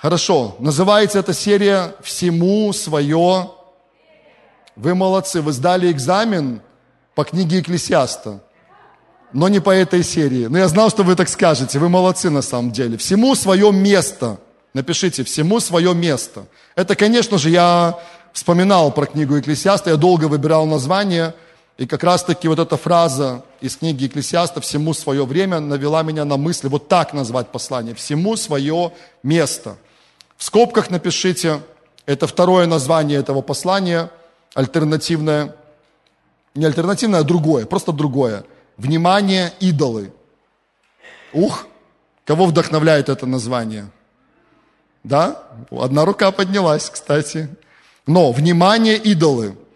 Хорошо. Называется эта серия «Всему свое». Вы молодцы. Вы сдали экзамен по книге Экклесиаста. Но не по этой серии. Но я знал, что вы так скажете. Вы молодцы на самом деле. «Всему свое место». Напишите «Всему свое место». Это, конечно же, я вспоминал про книгу Экклесиаста. Я долго выбирал название – и как раз-таки вот эта фраза из книги Екклесиаста «Всему свое время» навела меня на мысли вот так назвать послание «Всему свое место». В скобках напишите, это второе название этого послания, альтернативное, не альтернативное, а другое, просто другое. Внимание, идолы. Ух, кого вдохновляет это название? Да? Одна рука поднялась, кстати. Но, внимание, идолы –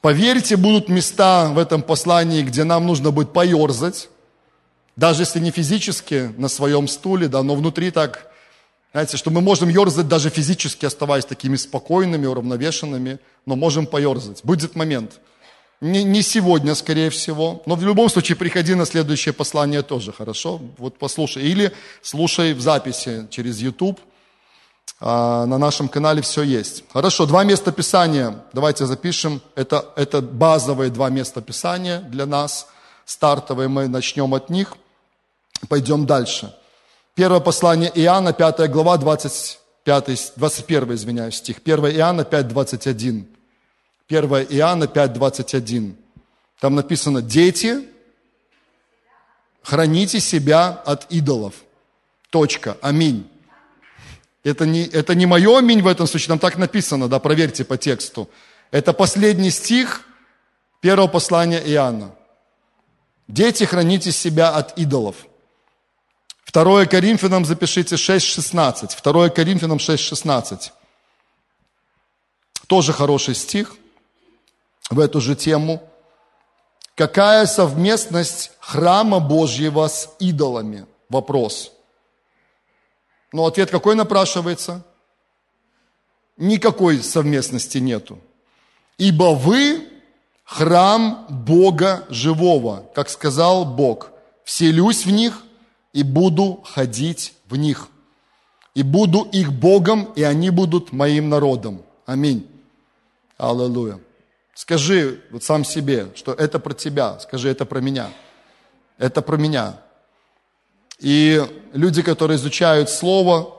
Поверьте, будут места в этом послании, где нам нужно будет поерзать, даже если не физически на своем стуле, да, но внутри так, знаете, что мы можем ерзать даже физически, оставаясь такими спокойными, уравновешенными, но можем поерзать. Будет момент. Не, не сегодня, скорее всего, но в любом случае приходи на следующее послание тоже, хорошо? Вот послушай. Или слушай в записи через YouTube, а, на нашем канале все есть. Хорошо, два места Писания. Давайте запишем. Это, это базовые два места Писания для нас. Стартовые мы начнем от них. Пойдем дальше. Первое послание Иоанна, 5 глава, 25, 21, извиняюсь, стих. 1 Иоанна 5, 21. 1 Иоанна 5, 21. Там написано, дети, храните себя от идолов. Точка. Аминь. Это не, это не мое аминь в этом случае, там так написано, да, проверьте по тексту. Это последний стих первого послания Иоанна. Дети, храните себя от идолов. Второе Коринфянам запишите 6.16. Второе Коринфянам 6.16. Тоже хороший стих в эту же тему. Какая совместность храма Божьего с идолами? Вопрос. Но ответ какой напрашивается? Никакой совместности нету. Ибо вы храм Бога живого, как сказал Бог, вселюсь в них и буду ходить в них. И буду их Богом, и они будут моим народом. Аминь. Аллилуйя. Скажи вот сам себе, что это про тебя. Скажи, это про меня. Это про меня. И люди, которые изучают Слово,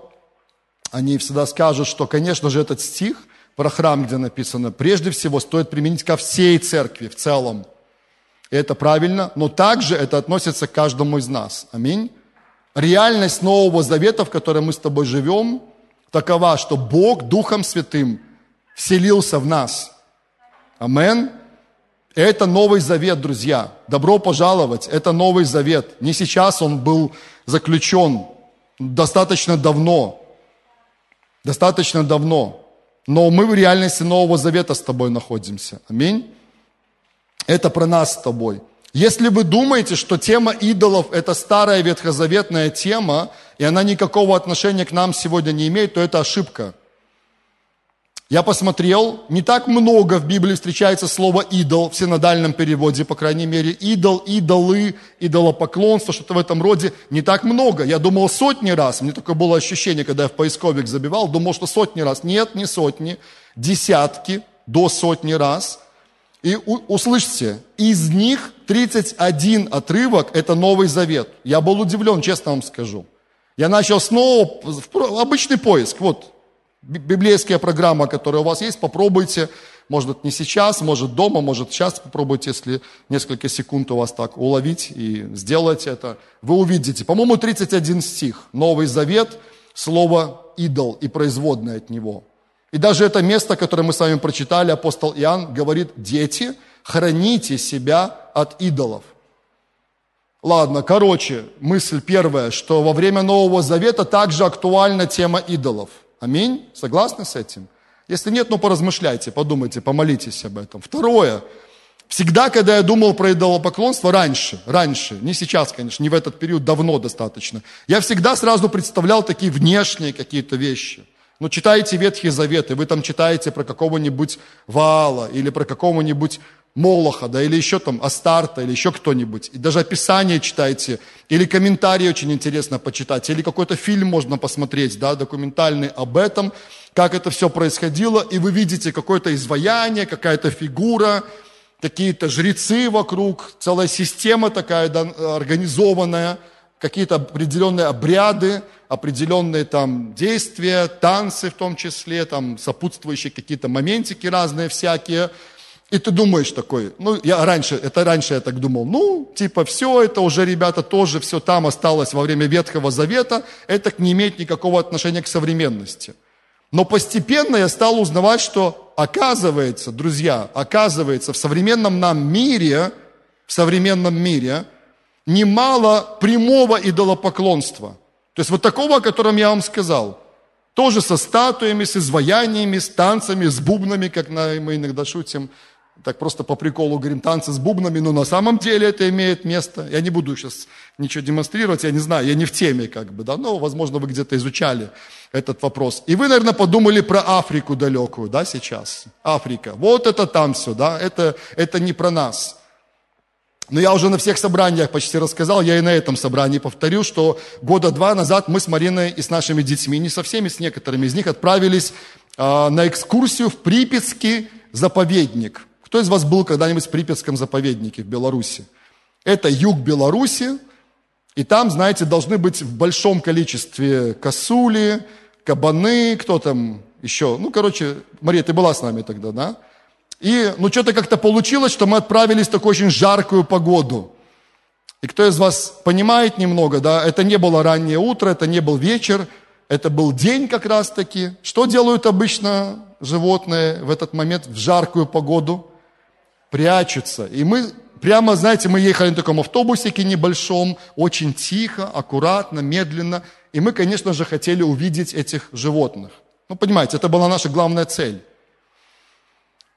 они всегда скажут, что, конечно же, этот стих про храм, где написано, прежде всего стоит применить ко всей церкви в целом. И это правильно, но также это относится к каждому из нас. Аминь. Реальность Нового Завета, в которой мы с тобой живем, такова, что Бог Духом Святым вселился в нас. Аминь. Это Новый Завет, друзья. Добро пожаловать. Это Новый Завет. Не сейчас он был заключен, достаточно давно. Достаточно давно. Но мы в реальности Нового Завета с тобой находимся. Аминь. Это про нас с тобой. Если вы думаете, что тема идолов – это старая ветхозаветная тема, и она никакого отношения к нам сегодня не имеет, то это ошибка – я посмотрел, не так много в Библии встречается слово «идол» в синодальном переводе, по крайней мере. Идол, идолы, идолопоклонство, что-то в этом роде. Не так много. Я думал сотни раз. Мне такое было ощущение, когда я в поисковик забивал. Думал, что сотни раз. Нет, не сотни. Десятки до сотни раз. И услышьте, из них 31 отрывок – это Новый Завет. Я был удивлен, честно вам скажу. Я начал снова обычный поиск. Вот, библейская программа, которая у вас есть, попробуйте. Может, не сейчас, может, дома, может, сейчас попробуйте, если несколько секунд у вас так уловить и сделать это. Вы увидите, по-моему, 31 стих, Новый Завет, слово «идол» и производное от него. И даже это место, которое мы с вами прочитали, апостол Иоанн говорит, дети, храните себя от идолов. Ладно, короче, мысль первая, что во время Нового Завета также актуальна тема идолов – Аминь? Согласны с этим? Если нет, ну поразмышляйте, подумайте, помолитесь об этом. Второе. Всегда, когда я думал про идолопоклонство, раньше, раньше, не сейчас, конечно, не в этот период, давно достаточно, я всегда сразу представлял такие внешние какие-то вещи. Ну, читаете Ветхий Завет, и вы там читаете про какого-нибудь Ваала или про какого-нибудь Молоха, да, или еще там Астарта, или еще кто-нибудь. И даже описание читайте, или комментарии очень интересно почитать, или какой-то фильм можно посмотреть, да, документальный об этом, как это все происходило, и вы видите какое-то изваяние, какая-то фигура, какие-то жрецы вокруг, целая система такая да, организованная, какие-то определенные обряды, определенные там действия, танцы в том числе, там сопутствующие какие-то моментики разные всякие – и ты думаешь такой, ну, я раньше, это раньше я так думал, ну, типа, все это уже, ребята, тоже все там осталось во время Ветхого Завета, это не имеет никакого отношения к современности. Но постепенно я стал узнавать, что оказывается, друзья, оказывается, в современном нам мире, в современном мире, немало прямого идолопоклонства. То есть вот такого, о котором я вам сказал. Тоже со статуями, с изваяниями, с танцами, с бубнами, как мы иногда шутим – так просто по приколу говорим, танцы с бубнами, но на самом деле это имеет место. Я не буду сейчас ничего демонстрировать, я не знаю, я не в теме как бы, да, но, возможно, вы где-то изучали этот вопрос. И вы, наверное, подумали про Африку далекую, да, сейчас. Африка. Вот это там все, да, это, это не про нас. Но я уже на всех собраниях почти рассказал, я и на этом собрании повторю, что года два назад мы с Мариной и с нашими детьми, не со всеми, с некоторыми из них, отправились э, на экскурсию в Припятский заповедник – кто из вас был когда-нибудь в Припятском заповеднике в Беларуси? Это юг Беларуси, и там, знаете, должны быть в большом количестве косули, кабаны, кто там еще. Ну, короче, Мария, ты была с нами тогда, да? И, ну, что-то как-то получилось, что мы отправились в такую очень жаркую погоду. И кто из вас понимает немного, да, это не было раннее утро, это не был вечер, это был день как раз-таки. Что делают обычно животные в этот момент, в жаркую погоду? прячутся. И мы прямо, знаете, мы ехали на таком автобусике небольшом, очень тихо, аккуратно, медленно. И мы, конечно же, хотели увидеть этих животных. Ну, понимаете, это была наша главная цель.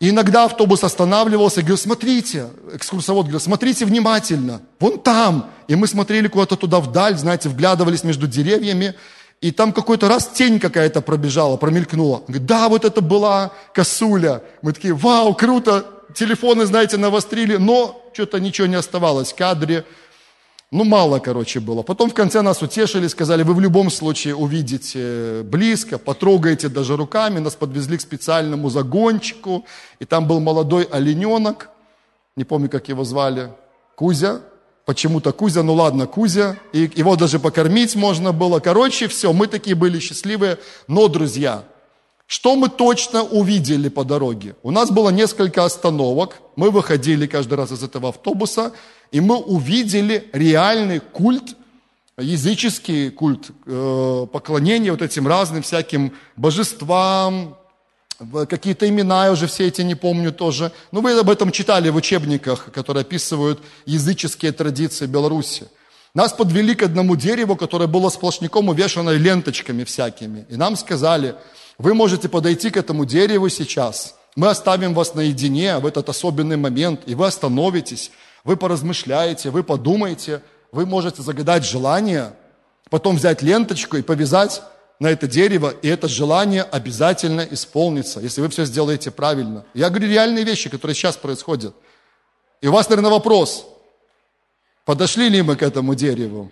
И иногда автобус останавливался и говорил, смотрите, экскурсовод говорил, смотрите внимательно, вон там. И мы смотрели куда-то туда вдаль, знаете, вглядывались между деревьями, и там какой-то раз тень какая-то пробежала, промелькнула. Он говорит, да, вот это была косуля. Мы такие, вау, круто, телефоны, знаете, навострили, но что-то ничего не оставалось в кадре. Ну, мало, короче, было. Потом в конце нас утешили, сказали, вы в любом случае увидите близко, потрогаете даже руками. Нас подвезли к специальному загончику, и там был молодой олененок, не помню, как его звали, Кузя, почему-то Кузя, ну ладно, Кузя, и его даже покормить можно было. Короче, все, мы такие были счастливые, но, друзья, что мы точно увидели по дороге? У нас было несколько остановок. Мы выходили каждый раз из этого автобуса, и мы увидели реальный культ, языческий культ, э, поклонение вот этим разным всяким божествам, какие-то имена, я уже все эти не помню тоже. Но вы об этом читали в учебниках, которые описывают языческие традиции Беларуси. Нас подвели к одному дереву, которое было сплошняком увешано ленточками всякими. И нам сказали, вы можете подойти к этому дереву сейчас. Мы оставим вас наедине в этот особенный момент, и вы остановитесь, вы поразмышляете, вы подумаете, вы можете загадать желание, потом взять ленточку и повязать на это дерево, и это желание обязательно исполнится, если вы все сделаете правильно. Я говорю реальные вещи, которые сейчас происходят. И у вас, наверное, вопрос, подошли ли мы к этому дереву?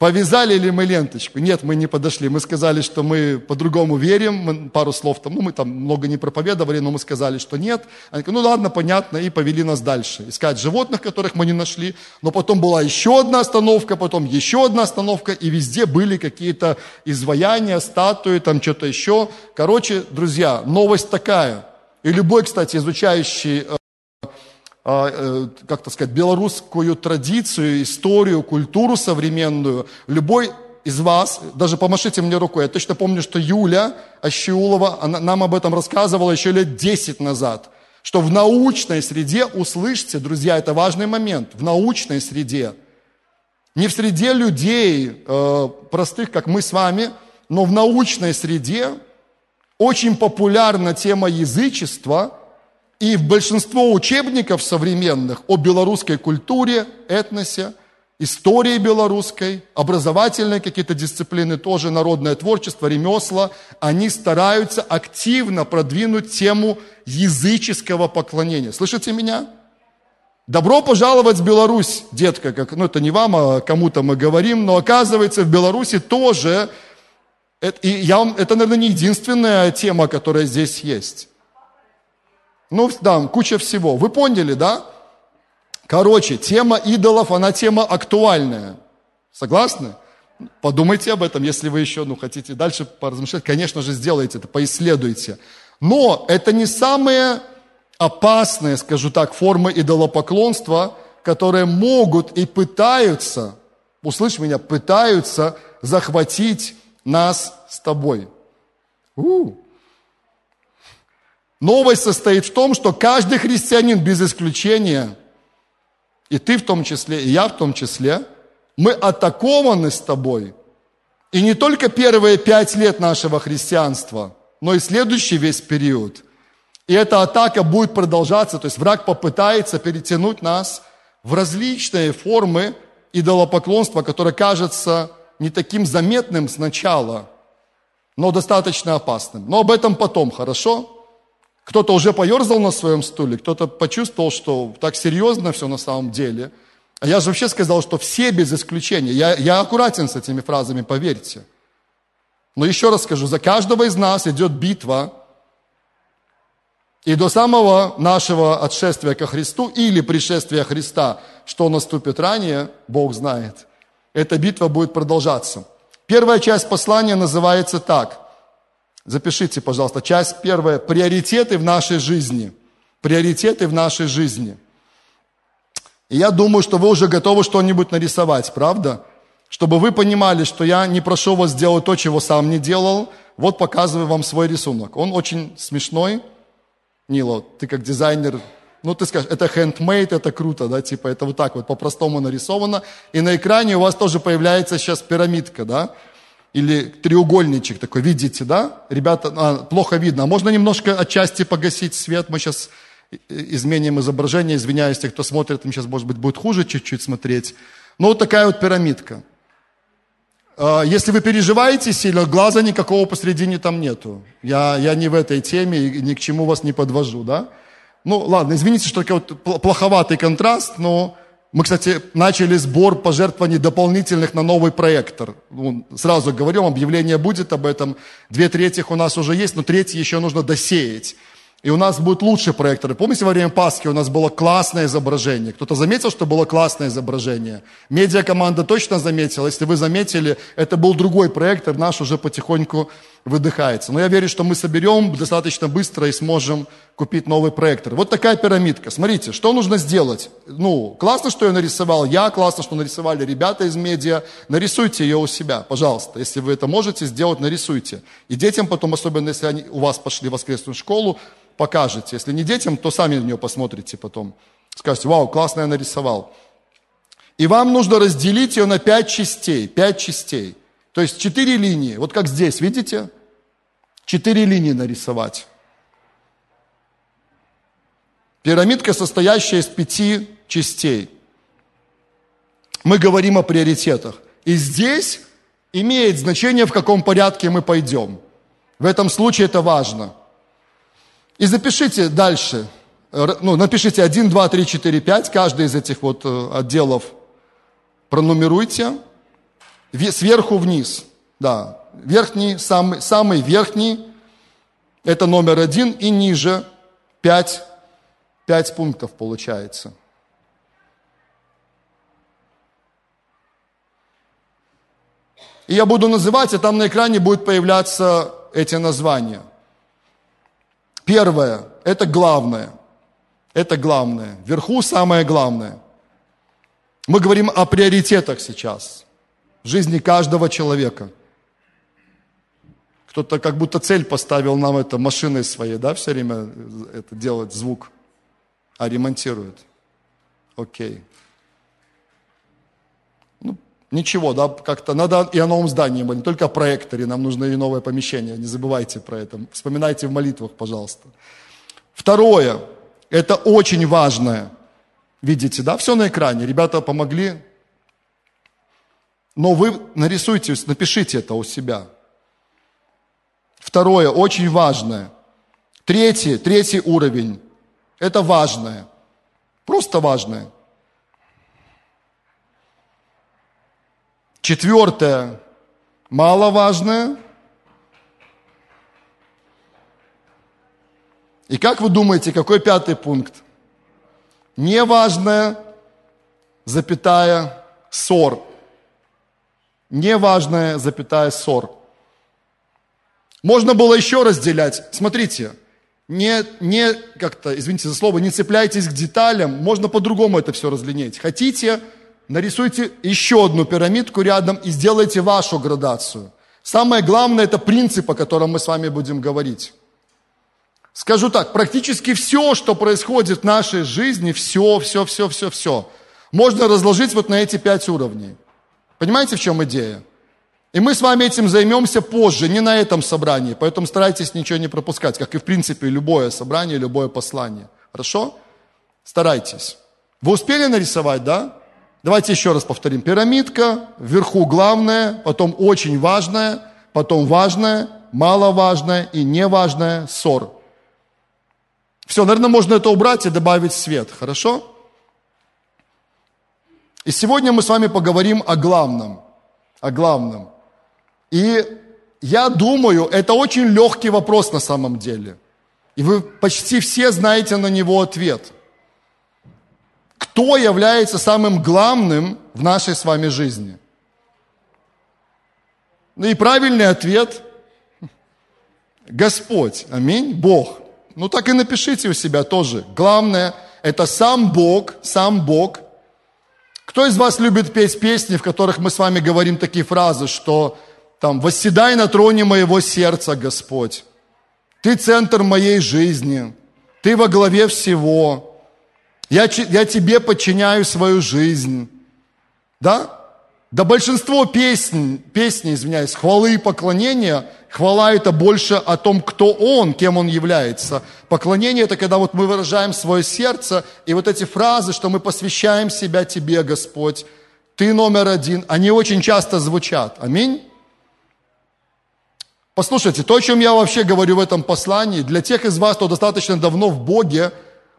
Повязали ли мы ленточку? Нет, мы не подошли. Мы сказали, что мы по-другому верим. Мы пару слов там, ну, мы там много не проповедовали, но мы сказали, что нет. Они говорят, ну ладно, понятно, и повели нас дальше. Искать животных, которых мы не нашли. Но потом была еще одна остановка, потом еще одна остановка, и везде были какие-то изваяния, статуи, там что-то еще. Короче, друзья, новость такая. И любой, кстати, изучающий а, э, как-то сказать, белорусскую традицию, историю, культуру современную, любой из вас, даже помашите мне рукой, я точно помню, что Юля Ащиулова, она нам об этом рассказывала еще лет 10 назад, что в научной среде, услышьте, друзья, это важный момент, в научной среде, не в среде людей э, простых, как мы с вами, но в научной среде очень популярна тема язычества – и в большинство учебников современных о белорусской культуре, этносе истории белорусской, образовательные какие-то дисциплины, тоже народное творчество, ремесла, они стараются активно продвинуть тему языческого поклонения. Слышите меня? Добро пожаловать в Беларусь, детка, как, ну это не вам, а кому-то мы говорим, но оказывается в Беларуси тоже, и я, это, наверное, не единственная тема, которая здесь есть. Ну, да, куча всего. Вы поняли, да? Короче, тема идолов, она тема актуальная. Согласны? Подумайте об этом, если вы еще ну, хотите дальше поразмышлять, конечно же, сделайте это, поисследуйте. Но это не самые опасные, скажу так, формы идолопоклонства, которые могут и пытаются, услышь меня, пытаются захватить нас с тобой. У-у. Новость состоит в том, что каждый христианин без исключения – и ты в том числе, и я в том числе, мы атакованы с тобой. И не только первые пять лет нашего христианства, но и следующий весь период. И эта атака будет продолжаться, то есть враг попытается перетянуть нас в различные формы идолопоклонства, которое кажется не таким заметным сначала, но достаточно опасным. Но об этом потом, хорошо? Кто-то уже поерзал на своем стуле, кто-то почувствовал, что так серьезно все на самом деле. А я же вообще сказал, что все без исключения. Я, я аккуратен с этими фразами, поверьте. Но еще раз скажу, за каждого из нас идет битва. И до самого нашего отшествия ко Христу или пришествия Христа, что наступит ранее, Бог знает. Эта битва будет продолжаться. Первая часть послания называется так. Запишите, пожалуйста, часть первая. Приоритеты в нашей жизни. Приоритеты в нашей жизни. И я думаю, что вы уже готовы что-нибудь нарисовать, правда? Чтобы вы понимали, что я не прошу вас сделать то, чего сам не делал. Вот показываю вам свой рисунок. Он очень смешной. Нило, ты как дизайнер, ну ты скажешь, это handmade, это круто, да, типа это вот так вот по-простому нарисовано. И на экране у вас тоже появляется сейчас пирамидка, да или треугольничек такой, видите, да? Ребята, а, плохо видно. А можно немножко отчасти погасить свет? Мы сейчас изменим изображение. Извиняюсь, те, кто смотрит, им сейчас, может быть, будет хуже чуть-чуть смотреть. Но вот такая вот пирамидка. А, если вы переживаете сильно, глаза никакого посредине там нету. Я, я не в этой теме и ни к чему вас не подвожу, да? Ну, ладно, извините, что такой вот плоховатый контраст, но мы, кстати, начали сбор пожертвований дополнительных на новый проектор. Ну, сразу говорю, объявление будет об этом. Две трети у нас уже есть, но третий еще нужно досеять. И у нас будет лучший проектор. Помните, во время Пасхи у нас было классное изображение? Кто-то заметил, что было классное изображение? Медиакоманда точно заметила. Если вы заметили, это был другой проектор, наш уже потихоньку выдыхается. Но я верю, что мы соберем достаточно быстро и сможем купить новый проектор. Вот такая пирамидка. Смотрите, что нужно сделать? Ну, классно, что я нарисовал я, классно, что нарисовали ребята из медиа. Нарисуйте ее у себя, пожалуйста. Если вы это можете сделать, нарисуйте. И детям потом, особенно если они у вас пошли в воскресную школу, покажете. Если не детям, то сами на нее посмотрите потом. Скажете, вау, классно я нарисовал. И вам нужно разделить ее на пять частей. Пять частей. То есть четыре линии. Вот как здесь, видите? Четыре линии нарисовать. Пирамидка, состоящая из пяти частей. Мы говорим о приоритетах. И здесь имеет значение, в каком порядке мы пойдем. В этом случае это важно. И запишите дальше, ну, напишите 1, 2, 3, 4, 5, каждый из этих вот э, отделов пронумеруйте сверху вниз. Да, верхний, самый, самый верхний, это номер один, и ниже 5, 5 пунктов получается. И я буду называть, и там на экране будут появляться эти названия. Первое – это главное. Это главное. Вверху самое главное. Мы говорим о приоритетах сейчас в жизни каждого человека. Кто-то как будто цель поставил нам это машиной своей, да, все время это делать звук, а ремонтирует. Окей. Ну, ничего, да, как-то надо и о новом здании, не только о проекторе, нам нужно и новое помещение, не забывайте про это. Вспоминайте в молитвах, пожалуйста. Второе, это очень важное. Видите, да, все на экране. Ребята помогли. Но вы нарисуйте, напишите это у себя. Второе, очень важное. Третий, третий уровень. Это важное. Просто важное. Четвертое, маловажное. И как вы думаете, какой пятый пункт? Неважное, запятая, ссор. Неважное, запятая, ссор. Можно было еще разделять. Смотрите, не, не как-то, извините за слово, не цепляйтесь к деталям, можно по-другому это все разлинять. Хотите, нарисуйте еще одну пирамидку рядом и сделайте вашу градацию. Самое главное, это принцип, о котором мы с вами будем говорить. Скажу так, практически все, что происходит в нашей жизни, все, все, все, все, все, можно разложить вот на эти пять уровней. Понимаете, в чем идея? И мы с вами этим займемся позже, не на этом собрании, поэтому старайтесь ничего не пропускать, как и в принципе любое собрание, любое послание. Хорошо? Старайтесь. Вы успели нарисовать, да? Давайте еще раз повторим. Пирамидка, вверху главное, потом очень важное, потом важное, маловажное и неважное, ссор. Все, наверное, можно это убрать и добавить свет, хорошо? И сегодня мы с вами поговорим о главном. О главном. И я думаю, это очень легкий вопрос на самом деле. И вы почти все знаете на него ответ. Кто является самым главным в нашей с вами жизни? Ну и правильный ответ – Господь. Аминь. Бог. Ну так и напишите у себя тоже. Главное – это сам Бог, сам Бог. Кто из вас любит петь песни, в которых мы с вами говорим такие фразы, что там «Восседай на троне моего сердца, Господь». Ты центр моей жизни. Ты во главе всего. Я, я тебе подчиняю свою жизнь. Да? Да большинство песен, песни, извиняюсь, хвалы и поклонения, хвала это больше о том, кто он, кем он является. Поклонение это когда вот мы выражаем свое сердце, и вот эти фразы, что мы посвящаем себя тебе, Господь, ты номер один, они очень часто звучат. Аминь. Послушайте, то, о чем я вообще говорю в этом послании, для тех из вас, кто достаточно давно в Боге,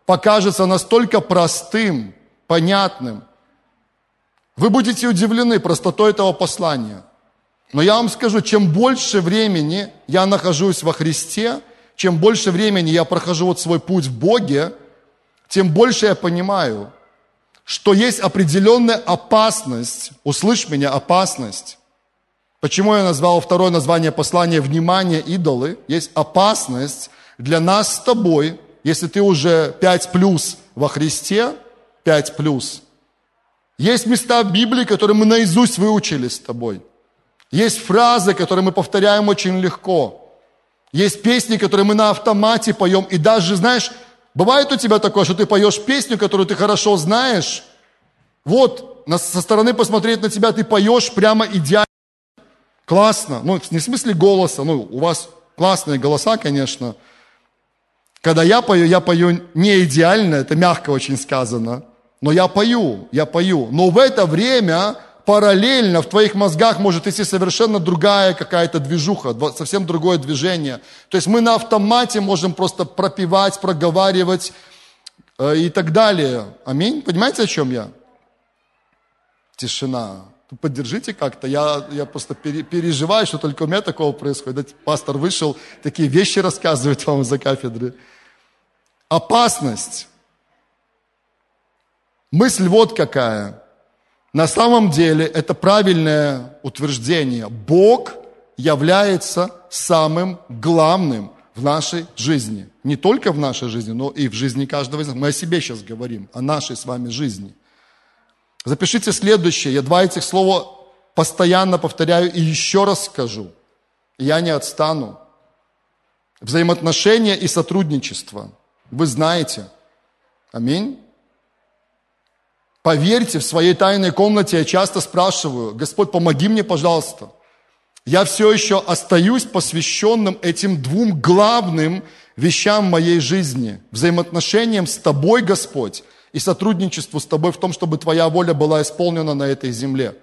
покажется настолько простым, понятным – вы будете удивлены простотой этого послания. Но я вам скажу, чем больше времени я нахожусь во Христе, чем больше времени я прохожу вот свой путь в Боге, тем больше я понимаю, что есть определенная опасность, услышь меня, опасность. Почему я назвал второе название послания «Внимание, идолы»? Есть опасность для нас с тобой, если ты уже 5 плюс во Христе, 5 плюс – есть места в Библии, которые мы наизусть выучили с тобой. Есть фразы, которые мы повторяем очень легко. Есть песни, которые мы на автомате поем. И даже, знаешь, бывает у тебя такое, что ты поешь песню, которую ты хорошо знаешь. Вот, со стороны посмотреть на тебя, ты поешь прямо идеально. Классно. Ну, не в смысле голоса. Ну, у вас классные голоса, конечно. Когда я пою, я пою не идеально, это мягко очень сказано. Но я пою, я пою. Но в это время параллельно в твоих мозгах может идти совершенно другая какая-то движуха, совсем другое движение. То есть мы на автомате можем просто пропивать, проговаривать э, и так далее. Аминь. Понимаете, о чем я? Тишина. Поддержите как-то. Я, я просто переживаю, что только у меня такого происходит. Пастор вышел, такие вещи рассказывает вам за кафедры. Опасность Мысль вот какая. На самом деле это правильное утверждение. Бог является самым главным в нашей жизни. Не только в нашей жизни, но и в жизни каждого из нас. Мы о себе сейчас говорим, о нашей с вами жизни. Запишите следующее. Я два этих слова постоянно повторяю и еще раз скажу. Я не отстану. Взаимоотношения и сотрудничество. Вы знаете. Аминь. Поверьте, в своей тайной комнате я часто спрашиваю, Господь, помоги мне, пожалуйста. Я все еще остаюсь посвященным этим двум главным вещам моей жизни. Взаимоотношениям с Тобой, Господь, и сотрудничеству с Тобой в том, чтобы Твоя воля была исполнена на этой земле.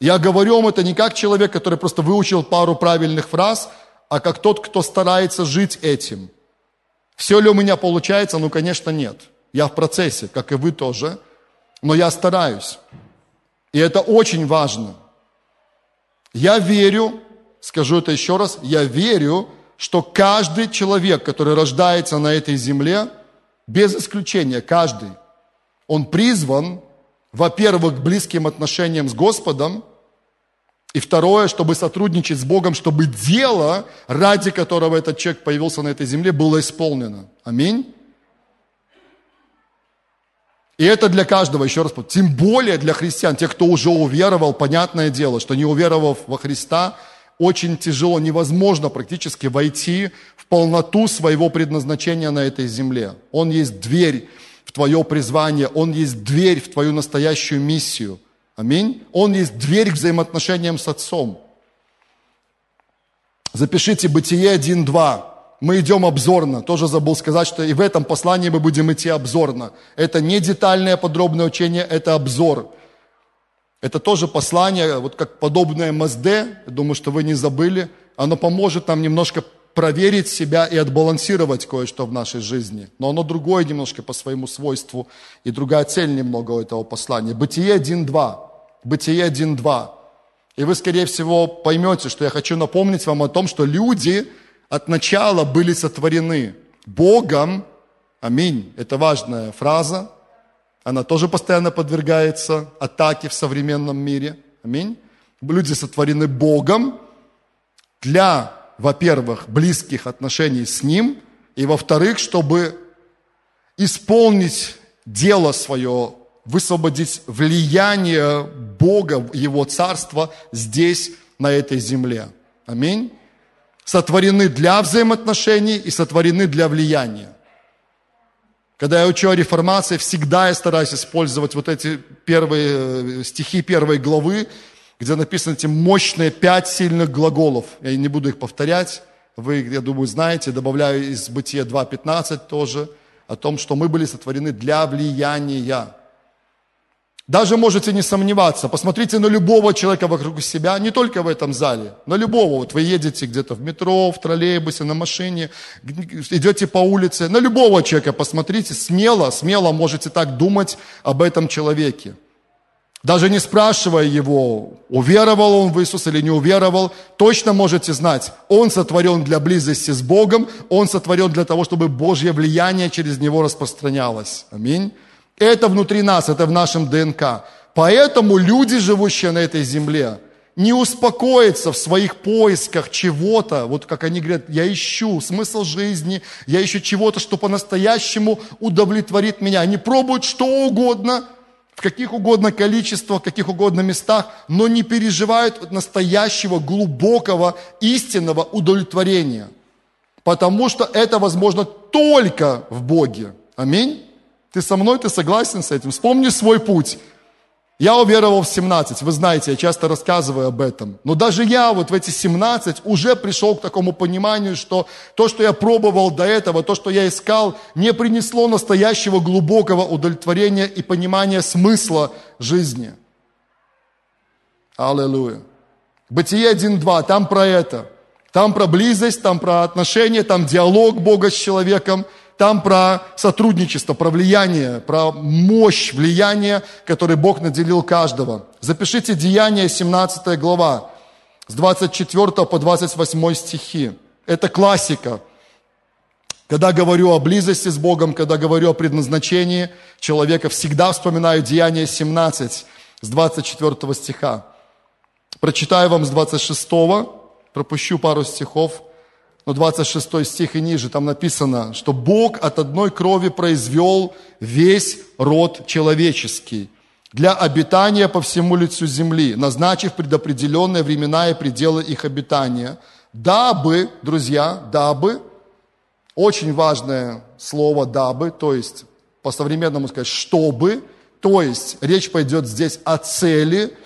Я говорю вам это не как человек, который просто выучил пару правильных фраз, а как тот, кто старается жить этим. Все ли у меня получается? Ну, конечно, нет. Я в процессе, как и вы тоже, но я стараюсь. И это очень важно. Я верю, скажу это еще раз, я верю, что каждый человек, который рождается на этой земле, без исключения, каждый, он призван, во-первых, к близким отношениям с Господом, и второе, чтобы сотрудничать с Богом, чтобы дело, ради которого этот человек появился на этой земле, было исполнено. Аминь. И это для каждого, еще раз, тем более для христиан, тех, кто уже уверовал, понятное дело, что не уверовав во Христа, очень тяжело, невозможно практически войти в полноту своего предназначения на этой земле. Он есть дверь в твое призвание, Он есть дверь в твою настоящую миссию. Аминь. Он есть дверь к взаимоотношениям с Отцом. Запишите Бытие 1.2 мы идем обзорно. Тоже забыл сказать, что и в этом послании мы будем идти обзорно. Это не детальное подробное учение, это обзор. Это тоже послание, вот как подобное МСД, я думаю, что вы не забыли. Оно поможет нам немножко проверить себя и отбалансировать кое-что в нашей жизни. Но оно другое немножко по своему свойству и другая цель немного у этого послания. Бытие 1.2. Бытие 1.2. И вы, скорее всего, поймете, что я хочу напомнить вам о том, что люди, от начала были сотворены Богом. Аминь. Это важная фраза. Она тоже постоянно подвергается атаке в современном мире. Аминь. Люди сотворены Богом для, во-первых, близких отношений с Ним, и, во-вторых, чтобы исполнить дело свое, высвободить влияние Бога, Его Царства здесь, на этой земле. Аминь сотворены для взаимоотношений и сотворены для влияния. Когда я учу о реформации, всегда я стараюсь использовать вот эти первые э, стихи первой главы, где написаны эти мощные пять сильных глаголов. Я не буду их повторять. Вы, я думаю, знаете, добавляю из Бытия 2.15 тоже, о том, что мы были сотворены для влияния. Даже можете не сомневаться, посмотрите на любого человека вокруг себя, не только в этом зале, на любого. Вот вы едете где-то в метро, в троллейбусе, на машине, идете по улице, на любого человека посмотрите, смело, смело можете так думать об этом человеке. Даже не спрашивая его, уверовал он в Иисуса или не уверовал, точно можете знать, он сотворен для близости с Богом, он сотворен для того, чтобы Божье влияние через него распространялось. Аминь. Это внутри нас, это в нашем ДНК. Поэтому люди, живущие на этой земле, не успокоятся в своих поисках чего-то, вот как они говорят, я ищу смысл жизни, я ищу чего-то, что по-настоящему удовлетворит меня. Они пробуют что угодно, в каких угодно количествах, в каких угодно местах, но не переживают настоящего, глубокого, истинного удовлетворения. Потому что это возможно только в Боге. Аминь. Ты со мной, ты согласен с этим? Вспомни свой путь. Я уверовал в 17, вы знаете, я часто рассказываю об этом. Но даже я вот в эти 17 уже пришел к такому пониманию, что то, что я пробовал до этого, то, что я искал, не принесло настоящего глубокого удовлетворения и понимания смысла жизни. Аллилуйя. Бытие 1.2, там про это. Там про близость, там про отношения, там диалог Бога с человеком – там про сотрудничество, про влияние, про мощь влияния, которой Бог наделил каждого. Запишите Деяния, 17 глава, с 24 по 28 стихи. Это классика. Когда говорю о близости с Богом, когда говорю о предназначении человека, всегда вспоминаю Деяния 17 с 24 стиха. Прочитаю вам с 26, пропущу пару стихов но 26 стих и ниже, там написано, что Бог от одной крови произвел весь род человеческий для обитания по всему лицу земли, назначив предопределенные времена и пределы их обитания, дабы, друзья, дабы, очень важное слово дабы, то есть по-современному сказать, чтобы, то есть речь пойдет здесь о цели,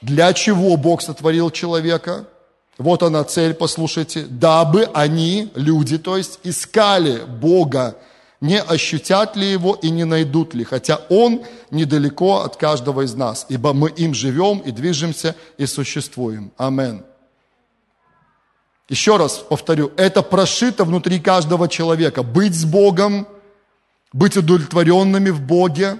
для чего Бог сотворил человека – вот она цель, послушайте. Дабы они, люди, то есть, искали Бога не ощутят ли его и не найдут ли, хотя он недалеко от каждого из нас, ибо мы им живем и движемся и существуем. Амин. Еще раз повторю, это прошито внутри каждого человека. Быть с Богом, быть удовлетворенными в Боге,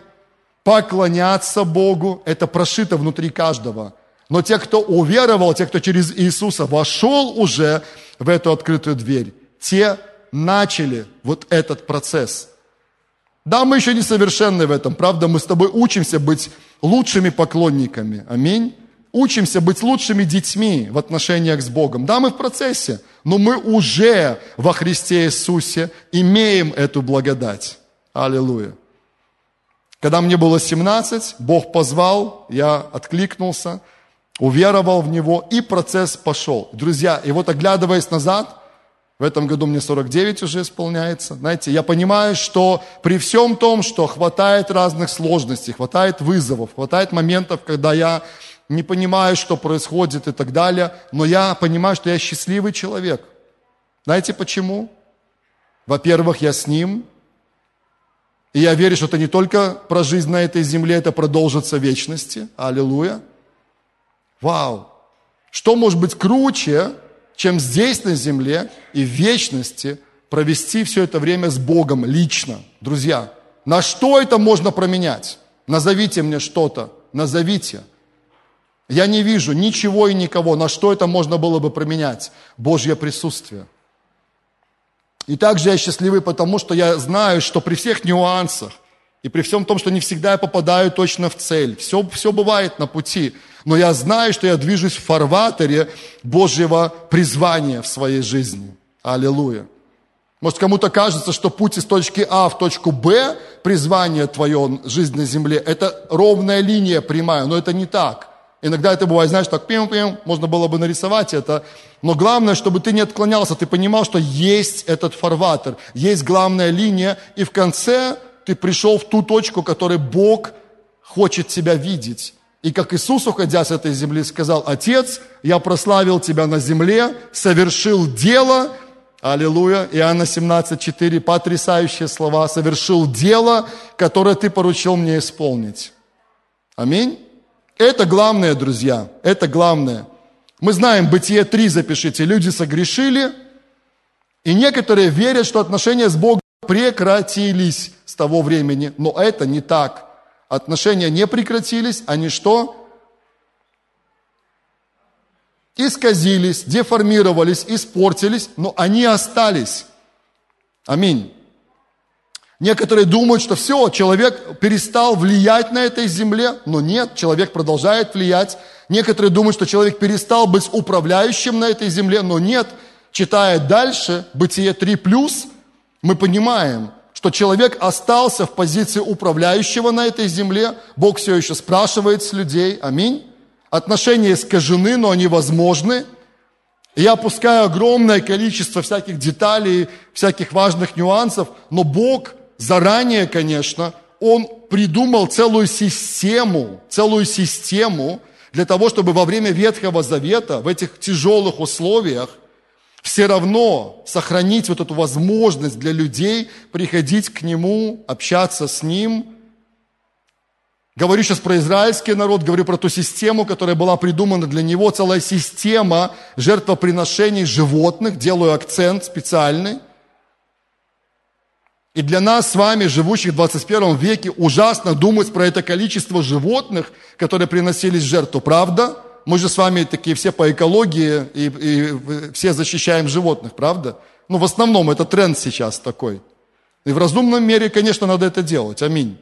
поклоняться Богу, это прошито внутри каждого. Но те, кто уверовал, те, кто через Иисуса вошел уже в эту открытую дверь, те начали вот этот процесс. Да, мы еще не совершенны в этом, правда, мы с тобой учимся быть лучшими поклонниками. Аминь. Учимся быть лучшими детьми в отношениях с Богом. Да, мы в процессе, но мы уже во Христе Иисусе имеем эту благодать. Аллилуйя. Когда мне было 17, Бог позвал, я откликнулся, уверовал в Него, и процесс пошел. Друзья, и вот оглядываясь назад, в этом году мне 49 уже исполняется. Знаете, я понимаю, что при всем том, что хватает разных сложностей, хватает вызовов, хватает моментов, когда я не понимаю, что происходит и так далее, но я понимаю, что я счастливый человек. Знаете почему? Во-первых, я с Ним, и я верю, что это не только про жизнь на этой земле, это продолжится в вечности. Аллилуйя. Вау! Что может быть круче, чем здесь на земле и в вечности провести все это время с Богом лично? Друзья, на что это можно променять? Назовите мне что-то, назовите. Я не вижу ничего и никого, на что это можно было бы променять. Божье присутствие. И также я счастливый, потому что я знаю, что при всех нюансах и при всем том, что не всегда я попадаю точно в цель, все, все бывает на пути, но я знаю, что я движусь в фарватере Божьего призвания в своей жизни. Аллилуйя. Может, кому-то кажется, что путь из точки А в точку Б, призвание твое, жизнь на земле, это ровная линия прямая, но это не так. Иногда это бывает, знаешь, так пим-пим, можно было бы нарисовать это. Но главное, чтобы ты не отклонялся, ты понимал, что есть этот фарватер, есть главная линия, и в конце ты пришел в ту точку, которой Бог хочет тебя видеть. И как Иисус, уходя с этой земли, сказал, «Отец, я прославил Тебя на земле, совершил дело, Аллилуйя. Иоанна 17,4, потрясающие слова. Совершил дело, которое Ты поручил мне исполнить. Аминь. Это главное, друзья, это главное. Мы знаем, Бытие 3 запишите, люди согрешили, и некоторые верят, что отношения с Богом прекратились с того времени, но это не так. Отношения не прекратились, они что? Исказились, деформировались, испортились, но они остались. Аминь. Некоторые думают, что все, человек перестал влиять на этой земле, но нет, человек продолжает влиять. Некоторые думают, что человек перестал быть управляющим на этой земле, но нет. Читая дальше, Бытие 3+, мы понимаем, что человек остался в позиции управляющего на этой земле. Бог все еще спрашивает с людей. Аминь. Отношения искажены, но они возможны. я опускаю огромное количество всяких деталей, всяких важных нюансов, но Бог заранее, конечно, он придумал целую систему, целую систему для того, чтобы во время Ветхого Завета, в этих тяжелых условиях, все равно сохранить вот эту возможность для людей приходить к Нему, общаться с Ним. Говорю сейчас про израильский народ, говорю про ту систему, которая была придумана для него, целая система жертвоприношений животных, делаю акцент специальный – и для нас с вами, живущих в 21 веке, ужасно думать про это количество животных, которые приносились в жертву. Правда? Мы же с вами такие все по экологии и, и все защищаем животных, правда? Ну, в основном это тренд сейчас такой. И в разумном мере, конечно, надо это делать. Аминь.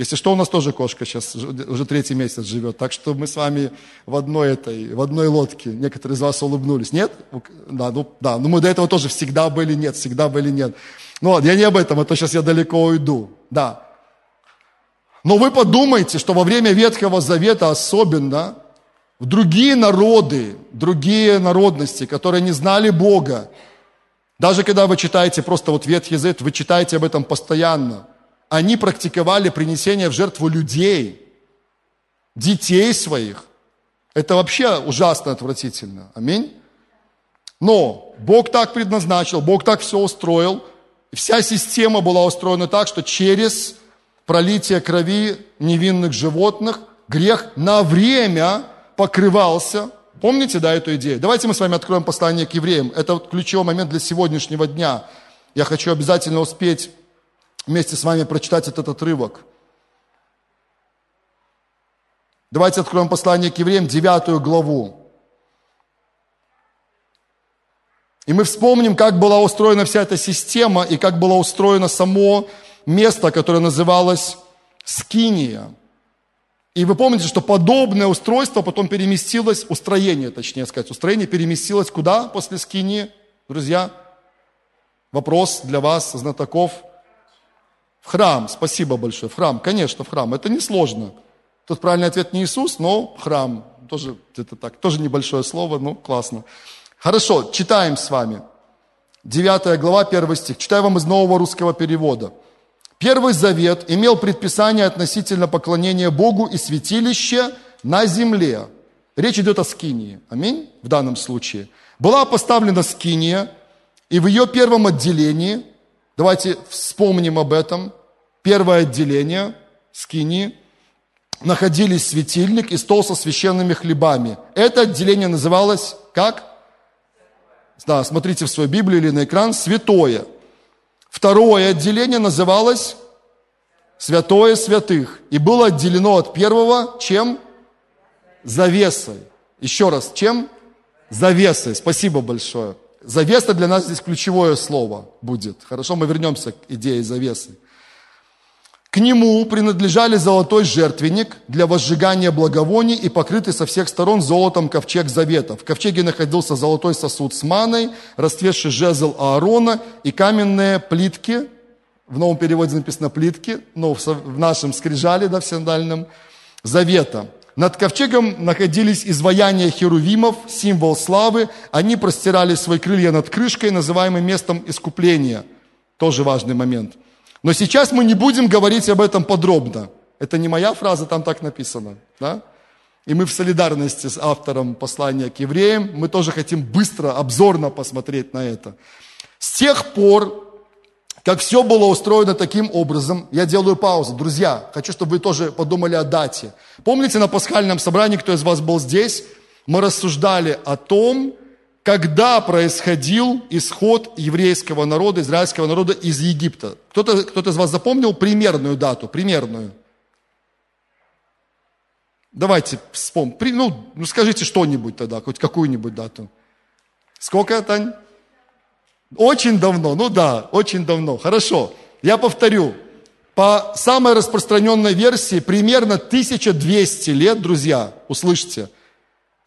Если что, у нас тоже кошка сейчас уже третий месяц живет. Так что мы с вами в одной этой, в одной лодке. Некоторые из вас улыбнулись. Нет? Да, ну, да. Но мы до этого тоже всегда были нет, всегда были нет. Ну ладно, я не об этом, а то сейчас я далеко уйду. Да. Но вы подумайте, что во время Ветхого Завета особенно в другие народы, другие народности, которые не знали Бога, даже когда вы читаете просто вот Ветхий Завет, вы читаете об этом постоянно, они практиковали принесение в жертву людей, детей своих. Это вообще ужасно отвратительно. Аминь. Но Бог так предназначил, Бог так все устроил – Вся система была устроена так, что через пролитие крови невинных животных грех на время покрывался. Помните, да, эту идею? Давайте мы с вами откроем послание к евреям. Это вот ключевой момент для сегодняшнего дня. Я хочу обязательно успеть вместе с вами прочитать этот отрывок. Давайте откроем послание к евреям, девятую главу. И мы вспомним, как была устроена вся эта система и как было устроено само место, которое называлось Скиния. И вы помните, что подобное устройство потом переместилось, устроение, точнее сказать, устроение переместилось куда после Скинии, друзья? Вопрос для вас, знатоков. В храм, спасибо большое, в храм, конечно, в храм, это несложно. Тут правильный ответ не Иисус, но храм, тоже это так, тоже небольшое слово, ну классно. Хорошо, читаем с вами. Девятая глава, первый стих. Читаю вам из нового русского перевода. Первый завет имел предписание относительно поклонения Богу и святилища на земле. Речь идет о скинии. Аминь. В данном случае. Была поставлена скиния, и в ее первом отделении, давайте вспомним об этом, первое отделение скинии, находились светильник и стол со священными хлебами. Это отделение называлось как? Да, смотрите в свою Библию или на экран, святое. Второе отделение называлось святое святых. И было отделено от первого чем? Завесой. Еще раз, чем? Завесой. Спасибо большое. Завеса для нас здесь ключевое слово будет. Хорошо, мы вернемся к идее завесы. К нему принадлежали золотой жертвенник для возжигания благовоний и покрытый со всех сторон золотом ковчег завета. В ковчеге находился золотой сосуд с маной, расцветший жезл Аарона и каменные плитки. В новом переводе написано плитки, но в нашем скрижале, да, в сандальном, завета. Над ковчегом находились изваяния херувимов, символ славы. Они простирали свои крылья над крышкой, называемой местом искупления. Тоже важный момент – но сейчас мы не будем говорить об этом подробно. Это не моя фраза, там так написано. Да? И мы в солидарности с автором послания к евреям, мы тоже хотим быстро, обзорно посмотреть на это. С тех пор, как все было устроено таким образом, я делаю паузу. Друзья, хочу, чтобы вы тоже подумали о дате. Помните на пасхальном собрании, кто из вас был здесь, мы рассуждали о том, когда происходил исход еврейского народа, израильского народа из Египта. Кто-то кто из вас запомнил примерную дату, примерную? Давайте вспомним. Ну, ну, скажите что-нибудь тогда, хоть какую-нибудь дату. Сколько, Тань? Очень давно, ну да, очень давно. Хорошо, я повторю. По самой распространенной версии, примерно 1200 лет, друзья, услышьте –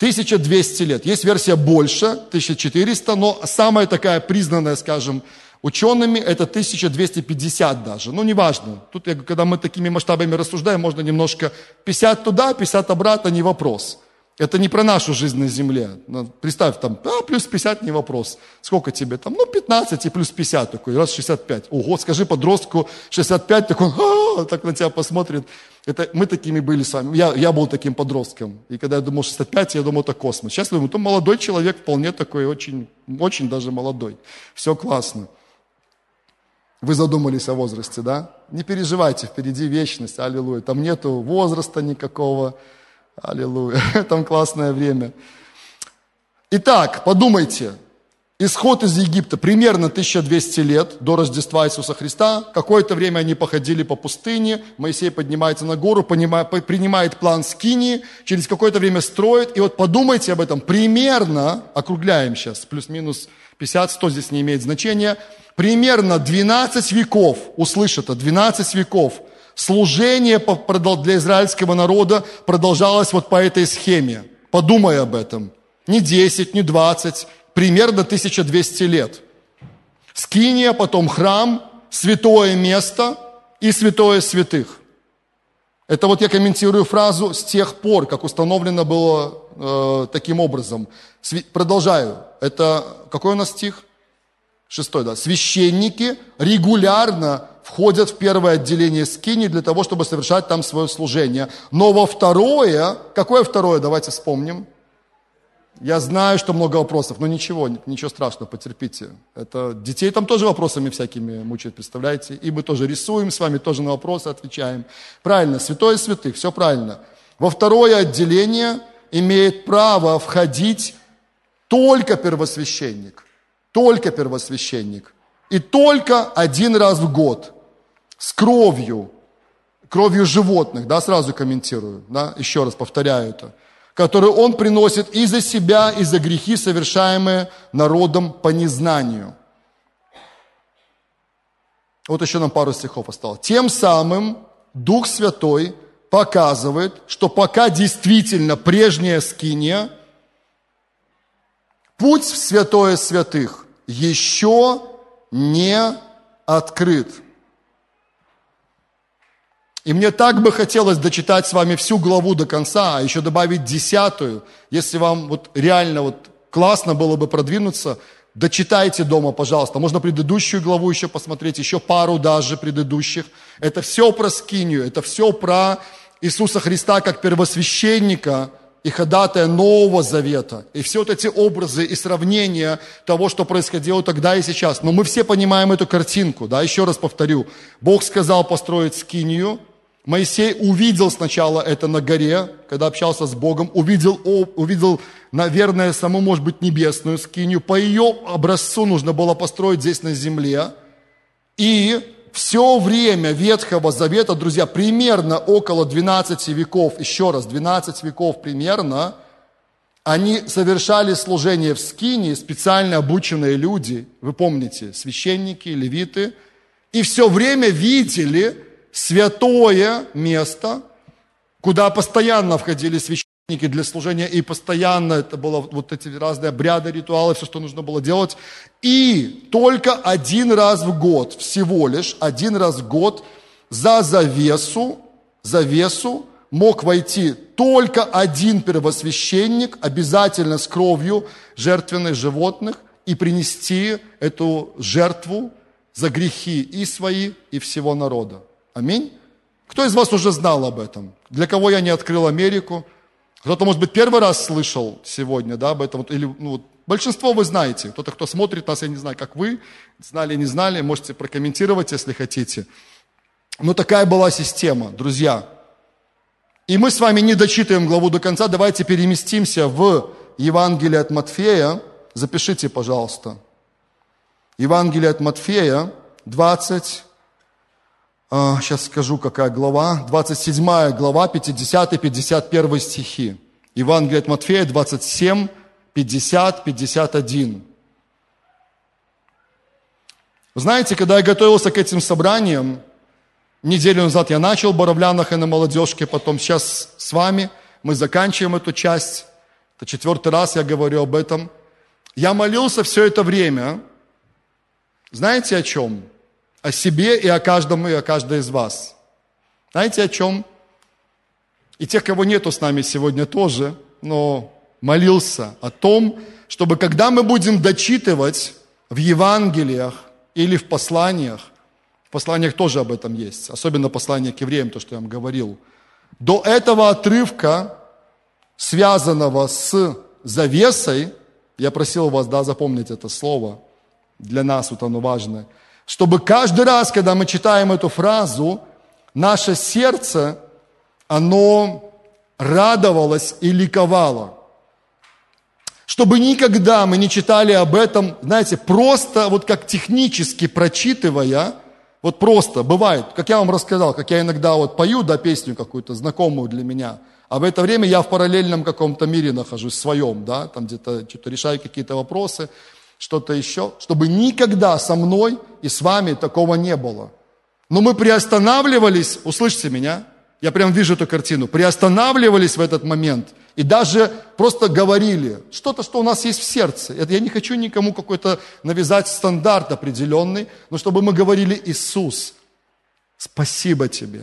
1200 лет. Есть версия больше, 1400, но самая такая признанная, скажем, учеными, это 1250 даже. Ну, неважно. Тут, когда мы такими масштабами рассуждаем, можно немножко 50 туда, 50 обратно, не вопрос. Это не про нашу жизнь на земле. Ну, представь, там, а, плюс 50 не вопрос. Сколько тебе там? Ну, 15 и плюс 50 такой, раз 65. Ого, скажи подростку 65, такой, а, так на тебя посмотрит. Это, мы такими были с вами. Я, я был таким подростком. И когда я думал 65, я думал, это космос. Сейчас думаю, то молодой человек вполне такой, очень, очень даже молодой. Все классно. Вы задумались о возрасте, да? Не переживайте, впереди вечность, аллилуйя. Там нету возраста никакого. Аллилуйя. Там классное время. Итак, подумайте. Исход из Египта примерно 1200 лет до Рождества Иисуса Христа. Какое-то время они походили по пустыне. Моисей поднимается на гору, принимает план Скинии. Через какое-то время строит. И вот подумайте об этом. Примерно, округляем сейчас, плюс-минус 50-100 здесь не имеет значения. Примерно 12 веков, услышь это, 12 веков – служение для израильского народа продолжалось вот по этой схеме. Подумай об этом. Не 10, не 20, примерно 1200 лет. Скиния, потом храм, святое место и святое святых. Это вот я комментирую фразу «с тех пор», как установлено было э, таким образом. Сви- продолжаю. Это какой у нас стих? Шестой, да. Священники регулярно входят в первое отделение скини для того, чтобы совершать там свое служение. Но во второе, какое второе, давайте вспомним. Я знаю, что много вопросов, но ничего, ничего страшного, потерпите. Это детей там тоже вопросами всякими мучают, представляете? И мы тоже рисуем с вами, тоже на вопросы отвечаем. Правильно, святое святых, все правильно. Во второе отделение имеет право входить только первосвященник. Только первосвященник. И только один раз в год. С кровью. Кровью животных, да, сразу комментирую, да, еще раз повторяю это которую он приносит и за себя, и за грехи, совершаемые народом по незнанию. Вот еще нам пару стихов осталось. Тем самым Дух Святой показывает, что пока действительно прежняя скиния, путь в святое святых еще не открыт. И мне так бы хотелось дочитать с вами всю главу до конца, а еще добавить десятую. Если вам вот реально вот классно было бы продвинуться, дочитайте дома, пожалуйста. Можно предыдущую главу еще посмотреть, еще пару даже предыдущих. Это все про скинию, это все про Иисуса Христа как первосвященника и ходатая Нового Завета. И все вот эти образы и сравнения того, что происходило тогда и сейчас. Но мы все понимаем эту картинку, да, еще раз повторю. Бог сказал построить скинию, Моисей увидел сначала это на горе, когда общался с Богом, увидел, увидел, наверное, саму, может быть, небесную скинию. По ее образцу нужно было построить здесь на земле. И все время Ветхого Завета, друзья, примерно около 12 веков, еще раз, 12 веков примерно, они совершали служение в скинии, специально обученные люди, вы помните, священники, левиты, и все время видели, святое место, куда постоянно входили священники для служения, и постоянно это было вот эти разные обряды, ритуалы, все, что нужно было делать. И только один раз в год, всего лишь один раз в год за завесу, завесу мог войти только один первосвященник, обязательно с кровью жертвенных животных, и принести эту жертву за грехи и свои, и всего народа. Аминь. Кто из вас уже знал об этом? Для кого я не открыл Америку? Кто-то, может быть, первый раз слышал сегодня да, об этом? Или, ну, вот, большинство вы знаете. Кто-то, кто смотрит нас, я не знаю, как вы, знали, не знали, можете прокомментировать, если хотите. Но такая была система, друзья. И мы с вами не дочитываем главу до конца. Давайте переместимся в Евангелие от Матфея. Запишите, пожалуйста. Евангелие от Матфея, 20 сейчас а, скажу, какая глава, 27 глава, 50-51 стихи. Евангелие от Матфея, 27, 50, 51. Знаете, когда я готовился к этим собраниям, неделю назад я начал в Боровлянах и на молодежке, потом сейчас с вами, мы заканчиваем эту часть. Это четвертый раз я говорю об этом. Я молился все это время. Знаете о чем? О себе и о каждом и о каждой из вас. Знаете о чем? И тех, кого нету с нами сегодня тоже, но молился о том, чтобы когда мы будем дочитывать в Евангелиях или в посланиях, в посланиях тоже об этом есть, особенно послание к евреям, то, что я вам говорил, до этого отрывка, связанного с завесой, я просил вас, да, запомнить это слово, для нас вот оно важное – чтобы каждый раз, когда мы читаем эту фразу, наше сердце, оно радовалось и ликовало. Чтобы никогда мы не читали об этом, знаете, просто вот как технически прочитывая, вот просто бывает, как я вам рассказал, как я иногда вот пою, да, песню какую-то знакомую для меня, а в это время я в параллельном каком-то мире нахожусь, своем, да, там где-то что-то решаю какие-то вопросы, что-то еще, чтобы никогда со мной и с вами такого не было. Но мы приостанавливались, услышьте меня, я прям вижу эту картину, приостанавливались в этот момент и даже просто говорили что-то, что у нас есть в сердце. Это я не хочу никому какой-то навязать стандарт определенный, но чтобы мы говорили Иисус, спасибо тебе.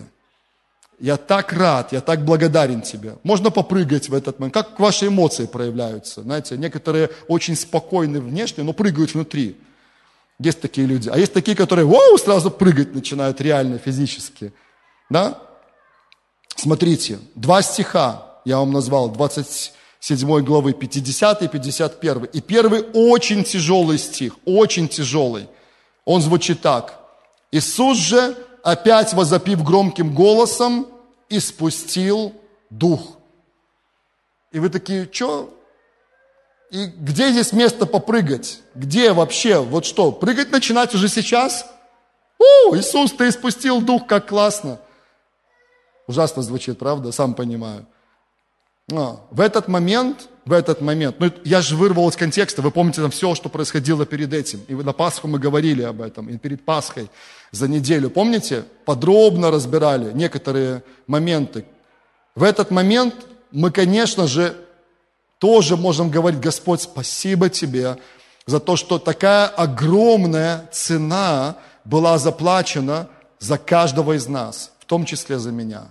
Я так рад, я так благодарен тебе. Можно попрыгать в этот момент. Как ваши эмоции проявляются? Знаете, некоторые очень спокойны внешне, но прыгают внутри. Есть такие люди. А есть такие, которые воу, сразу прыгать начинают реально, физически. Да? Смотрите, два стиха я вам назвал, 27 7 главы, 50 и 51. И первый очень тяжелый стих, очень тяжелый. Он звучит так. Иисус же, опять возопив громким голосом, испустил дух. И вы такие, что? И где здесь место попрыгать? Где вообще? Вот что, прыгать начинать уже сейчас? У, Иисус, ты испустил дух, как классно. Ужасно звучит, правда? Сам понимаю. Но в этот момент, в этот момент, ну я же вырвал из контекста, вы помните там все, что происходило перед этим. И на Пасху мы говорили об этом, и перед Пасхой за неделю, помните? Подробно разбирали некоторые моменты. В этот момент мы, конечно же, тоже можем говорить, Господь, спасибо Тебе за то, что такая огромная цена была заплачена за каждого из нас, в том числе за меня.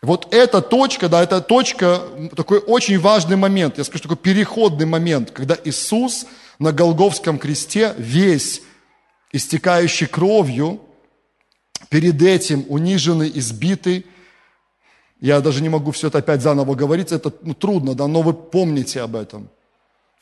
Вот эта точка, да, это точка, такой очень важный момент, я скажу, такой переходный момент, когда Иисус на Голговском кресте весь истекающий кровью, перед этим униженный, избитый, я даже не могу все это опять заново говорить, это ну, трудно, да, но вы помните об этом.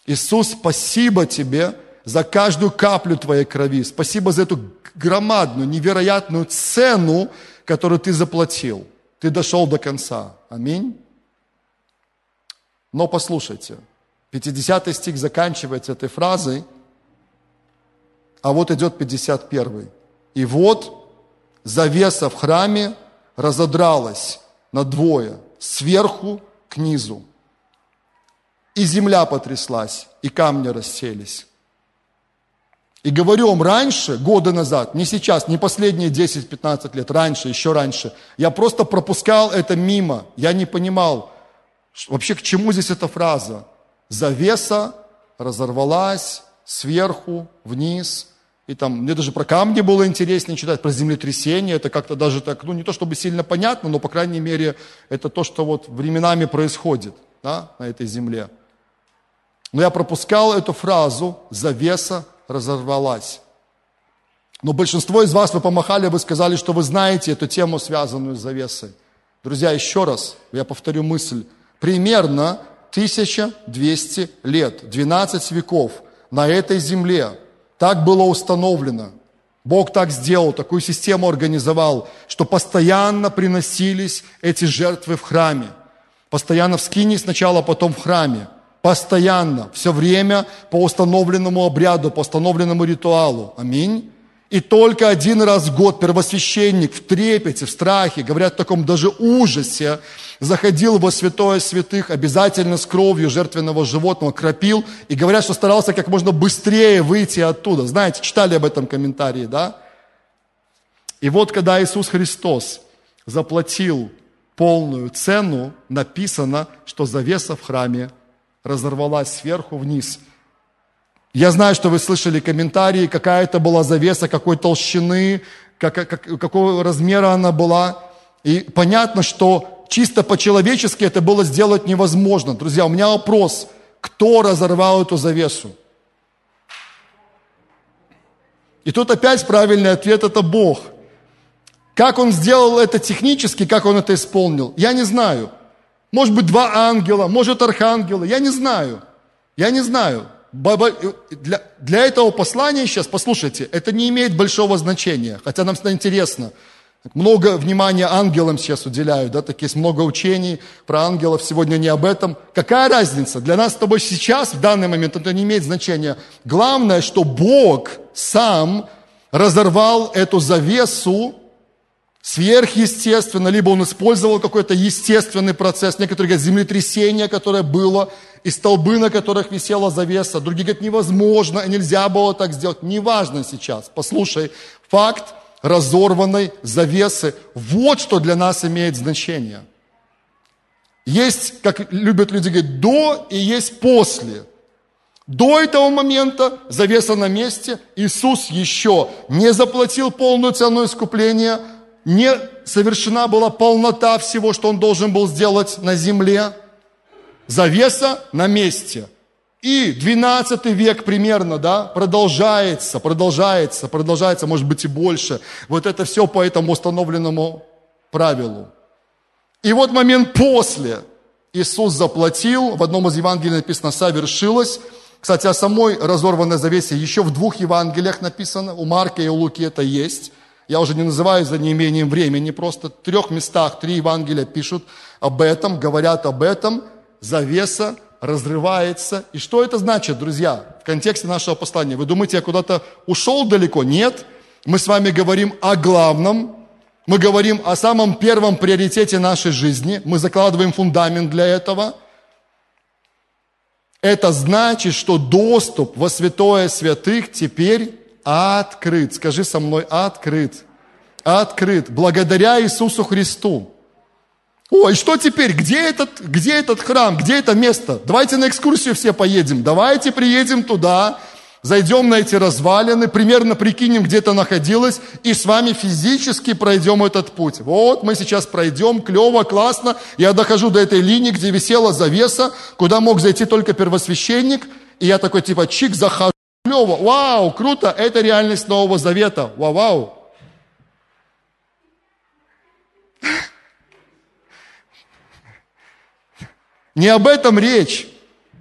Иисус, спасибо тебе за каждую каплю твоей крови. Спасибо за эту громадную, невероятную цену, которую ты заплатил. Ты дошел до конца. Аминь. Но послушайте, 50 стих заканчивается этой фразой, а вот идет 51. И вот завеса в храме разодралась на двое, сверху к низу. И земля потряслась, и камни расселись. И говорю вам, раньше, годы назад, не сейчас, не последние 10-15 лет, раньше, еще раньше, я просто пропускал это мимо. Я не понимал, вообще к чему здесь эта фраза. Завеса разорвалась сверху вниз, и там, мне даже про камни было интереснее читать, про землетрясение. Это как-то даже так, ну не то чтобы сильно понятно, но, по крайней мере, это то, что вот временами происходит да, на этой земле. Но я пропускал эту фразу «завеса разорвалась». Но большинство из вас, вы помахали, вы сказали, что вы знаете эту тему, связанную с завесой. Друзья, еще раз, я повторю мысль. Примерно 1200 лет, 12 веков на этой земле так было установлено. Бог так сделал, такую систему организовал, что постоянно приносились эти жертвы в храме. Постоянно в скине сначала, потом в храме. Постоянно, все время по установленному обряду, по установленному ритуалу. Аминь. И только один раз в год первосвященник в трепете, в страхе, говорят в таком даже ужасе, заходил во святое святых, обязательно с кровью жертвенного животного, кропил, и говорят, что старался как можно быстрее выйти оттуда. Знаете, читали об этом комментарии, да? И вот когда Иисус Христос заплатил полную цену, написано, что завеса в храме разорвалась сверху вниз – я знаю, что вы слышали комментарии, какая это была завеса, какой толщины, как, как, какого размера она была. И понятно, что чисто по-человечески это было сделать невозможно. Друзья, у меня вопрос, кто разорвал эту завесу? И тут опять правильный ответ – это Бог. Как Он сделал это технически, как Он это исполнил, я не знаю. Может быть, два ангела, может, архангелы, я не знаю. Я не знаю для, для этого послания сейчас, послушайте, это не имеет большого значения, хотя нам всегда интересно. Много внимания ангелам сейчас уделяют, да, так есть много учений про ангелов, сегодня не об этом. Какая разница? Для нас с тобой сейчас, в данный момент, это не имеет значения. Главное, что Бог сам разорвал эту завесу сверхъестественно, либо он использовал какой-то естественный процесс, некоторые говорят, землетрясение, которое было, и столбы, на которых висела завеса. Другие говорят, невозможно, нельзя было так сделать. Неважно сейчас. Послушай, факт разорванной завесы, вот что для нас имеет значение. Есть, как любят люди говорить, до и есть после. До этого момента завеса на месте, Иисус еще не заплатил полную цену искупления – не совершена была полнота всего, что он должен был сделать на земле. Завеса на месте. И 12 век примерно, да, продолжается, продолжается, продолжается, может быть и больше. Вот это все по этому установленному правилу. И вот момент после, Иисус заплатил, в одном из Евангелий написано «совершилось». Кстати, о самой разорванной завесе еще в двух Евангелиях написано, у Марка и у Луки это есть. Я уже не называю за неимением времени, просто в трех местах три Евангелия пишут об этом, говорят об этом. Завеса разрывается. И что это значит, друзья, в контексте нашего послания? Вы думаете, я куда-то ушел далеко? Нет. Мы с вами говорим о главном, мы говорим о самом первом приоритете нашей жизни, мы закладываем фундамент для этого. Это значит, что доступ во святое святых теперь открыт. Скажи со мной, открыт. Открыт. Благодаря Иисусу Христу. Ой, что теперь? Где этот, где этот храм? Где это место? Давайте на экскурсию все поедем. Давайте приедем туда, зайдем на эти развалины, примерно прикинем, где это находилось, и с вами физически пройдем этот путь. Вот мы сейчас пройдем, клево, классно. Я дохожу до этой линии, где висела завеса, куда мог зайти только первосвященник, и я такой типа чик захожу клево, вау, круто, это реальность Нового Завета, вау, вау. Не об этом речь.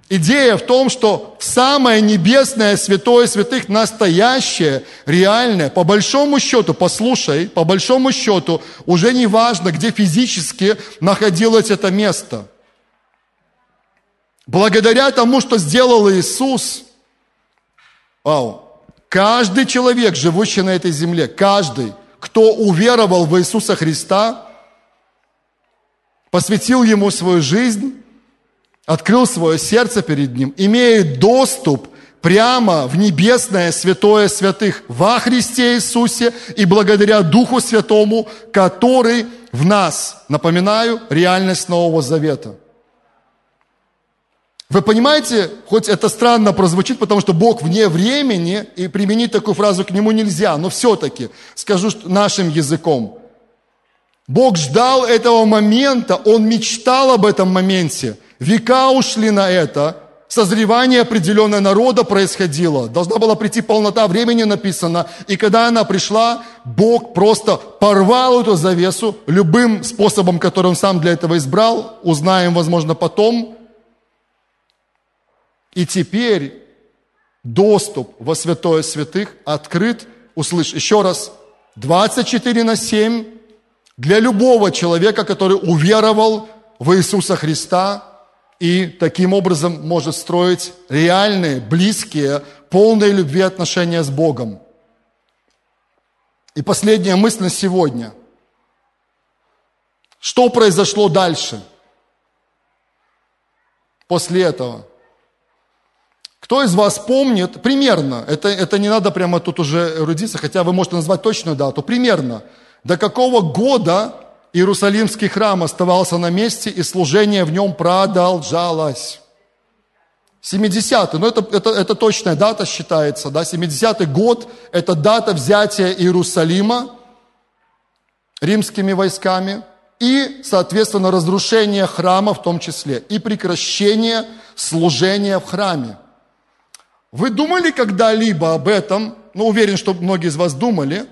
Идея в том, что самое небесное, святое святых, настоящее, реальное, по большому счету, послушай, по большому счету, уже не важно, где физически находилось это место. Благодаря тому, что сделал Иисус, Вау. Каждый человек, живущий на этой земле, каждый, кто уверовал в Иисуса Христа, посвятил Ему свою жизнь, открыл свое сердце перед Ним, имеет доступ прямо в небесное святое святых во Христе Иисусе и благодаря Духу Святому, который в нас, напоминаю, реальность Нового Завета – вы понимаете, хоть это странно прозвучит, потому что Бог вне времени, и применить такую фразу к Нему нельзя, но все-таки скажу нашим языком. Бог ждал этого момента, Он мечтал об этом моменте. Века ушли на это, созревание определенного народа происходило. Должна была прийти полнота времени, написано. И когда она пришла, Бог просто порвал эту завесу любым способом, который Он сам для этого избрал. Узнаем, возможно, потом. И теперь доступ во святое святых открыт, услышь еще раз, 24 на 7 для любого человека, который уверовал в Иисуса Христа и таким образом может строить реальные, близкие, полные любви отношения с Богом. И последняя мысль на сегодня. Что произошло дальше? После этого – кто из вас помнит, примерно, это, это не надо прямо тут уже рудиться, хотя вы можете назвать точную дату, примерно, до какого года Иерусалимский храм оставался на месте и служение в нем продолжалось? 70-й, ну это, это, это точная дата считается, да, 70-й год – это дата взятия Иерусалима римскими войсками и, соответственно, разрушение храма в том числе, и прекращение служения в храме. Вы думали когда-либо об этом, ну уверен, что многие из вас думали,